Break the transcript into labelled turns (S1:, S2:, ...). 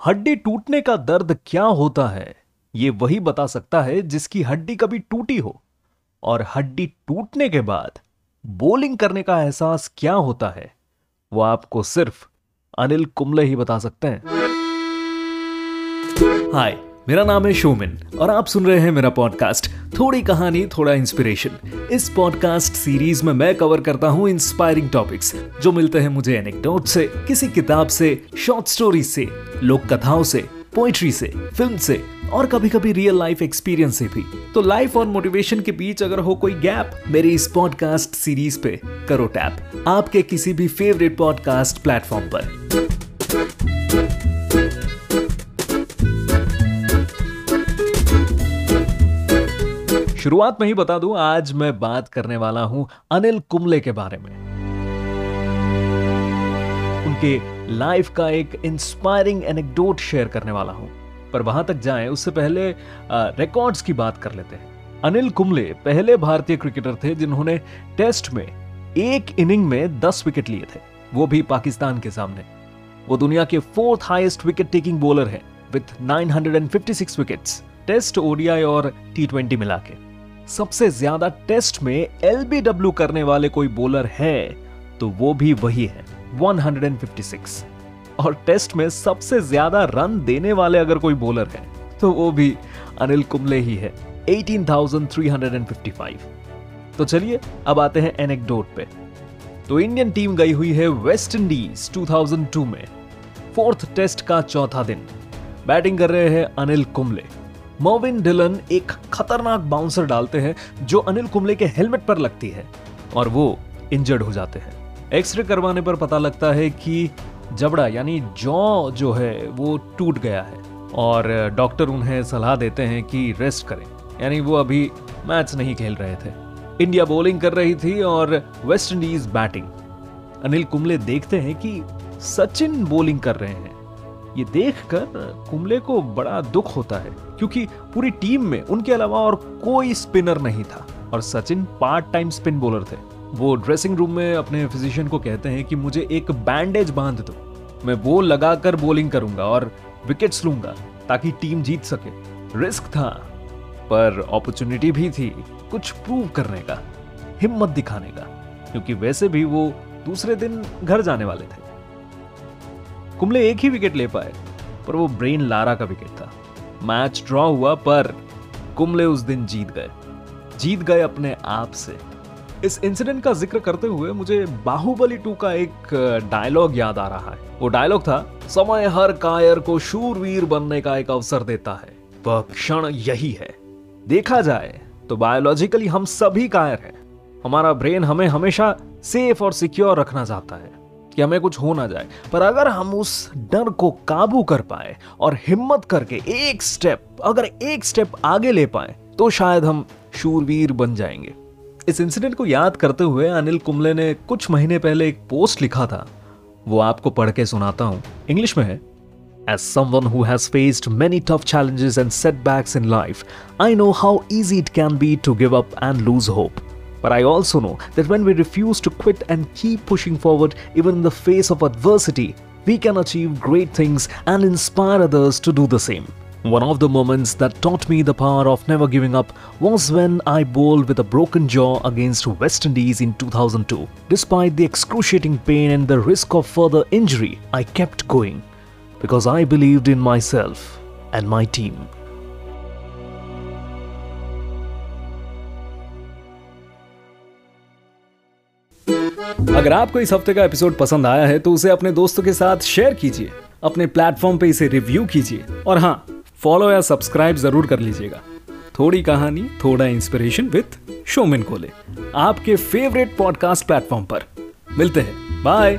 S1: हड्डी टूटने का दर्द क्या होता है, ये वही बता सकता है जिसकी हड्डी कभी टूटी हो। और हड्डी टूटने के बाद बोलिंग करने का एहसास क्या होता है, वो आपको सिर्फ़ अनिल कुंबले ही बता सकते हैं। हाय मेरा नाम है शोमिन और आप सुन रहे हैं मेरा पॉडकास्ट थोड़ी कहानी, थोड़ा इंस्पिरेशन इस पॉडकास्ट सीरीज़ में मैं कवर करता हूँ इंस्पायरिंग टॉपिक्स जो मिलते हैं मुझे एनेक्डोट से, किसी किताब से शॉर्ट स्टोरी से, लोक कथाओं से पोइट्री से फ़िल्म से, और कभी कभी रियल लाइफ एक्सपीरियंस से भी। तो लाइफ और मोटिवेशन के बीच अगर हो कोई गैप मेरी इस पॉडकास्ट सीरीज़ पे करो टैप आपके किसी भी फेवरेट पॉडकास्ट प्लेटफॉर्म पर। शुरुआत में ही बता दूँ, आज मैं बात करने वाला हूँ अनिल कुंबले के बारे में। उनके लाइफ का एक इंस्पायरिंग एनेक्डोट शेयर करने वाला हूँ। पर वहाँ तक जाएँ, उससे पहले रिकॉर्ड्स की बात कर लेते हैं। अनिल कुंबले पहले भारतीय क्रिकेटर थे, जिन्होंने टेस्ट में एक इनिंग में दस विकेट लिए थे। वो भी पाकिस्तान के सामने। वो दुनिया के fourth highest wicket taking bowler है विथ 956 विकेट्स टेस्ट ओडीआई और टी ट्वेंटी मिला के। सबसे ज़्यादा टेस्ट में एलबीडब्ल्यू करने वाले कोई बॉलर है तो वो भी वही है 156 और टेस्ट में सबसे ज़्यादा रन देने वाले अगर कोई बॉलर है तो वो भी अनिल कुंबले ही है 18,355 तो चलिए अब आते हैं एनेक्डोट पे. तो इंडियन टीम गई हुई है वेस्ट इंडीज 2002 में फोर्थ टेस्ट का चौथा दिन. बैटिंग कर रहे हैं अनिल कुंबले. मोविन डिलन एक खतरनाक बाउंसर डालते हैं, जो अनिल कुंबले के हेलमेट पर लगती है, और वो इंजर्ड हो जाते हैं। एक्सरे करवाने पर पता लगता है कि जबड़ा यानी जॉ जो है, वो टूट गया है, और डॉक्टर उन्हें सलाह देते हैं कि रेस्ट करें। यानी वो अभी मैच नहीं खेल रहे थे। इंडिया बॉलिंग कर रही थी और West Indies batting Anil Kumble देखते हैं कि सचिन बॉलिंग कर रहे हैं। ये देखकर कुंबले को बड़ा दुख होता है, क्योंकि पूरी टीम में उनके अलावा और कोई स्पिनर नहीं था। और Sachin part time spin bowler थे। वो ड्रेसिंग रूम में अपने फिजिशियन को कहते हैं कि मुझे एक बैंडेज बाँध दो। मैं वो लगाकर बॉलिंग करूँगा और विकेट्स लूँगा, ताकि टीम जीत सके। रिस्क था, पर अपॉर्चुनिटी भी थी कुछ प्रूव करने का, हिम्मत दिखाने का। क्योंकि वैसे भी वो दूसरे दिन घर जाने वाले थे। कुंबले एक ही विकेट ले पाए, पर वो ब्रेन लारा का विकेट था। मैच ड्रॉ हुआ, पर कुंबले उस दिन जीत गए। जीत गए अपने आप से। इस इंसिडेंट का ज़िक्र करते हुए मुझे बाहुबली टू का एक डायलॉग याद आ रहा है। वो डायलॉग था, समय हर कायर को शूरवीर बनने का एक अवसर देता है। वह क्षण यही है। देखा जाए तो बायोलॉजिकली हम सभी कायर हैं। हमारा ब्रेन हमें हमेशा सेफ़ और सिक्योर रखना चाहता है। कि हमें कुछ हो ना जाए। पर अगर हम उस डर को काबू कर पाए और हिम्मत करके एक स्टेप अगर एक स्टेप आगे ले पाए तो शायद हम शूरवीर बन जाएँगे। इस इंसिडेंट को याद करते हुए अनिल कुंबले ने कुछ महीने पहले एक पोस्ट लिखा था। वो आपको पढ़ के सुनाता हूँ। इंग्लिश में है As someone who has faced many tough challenges and setbacks in life, I know how easy it can be to give up and lose hope. But I also know that when we refuse to quit and keep pushing forward, even in the face of adversity, we can achieve great things and inspire others to do the same. One of the moments that taught me the power of never giving up was when I bowled with a broken jaw against West Indies in 2002. Despite the excruciating pain and the risk of further injury, I kept going because I believed in myself and my team. अगर आपको इस हफ़्ते का episode पसंद आया है तो उसे अपने दोस्तों के साथ शेयर कीजिए। अपने प्लेटफॉर्म पे इसे रिव्यू कीजिए। और हाँ फॉलो या सब्सक्राइब ज़रूर कर लीजिएगा। थोड़ी कहानी, थोड़ा इंस्पिरेशन विथ शोमिन कोले आपके फेवरेट पॉडकास्ट प्लेटफॉर्म पर। मिलते हैं। बाय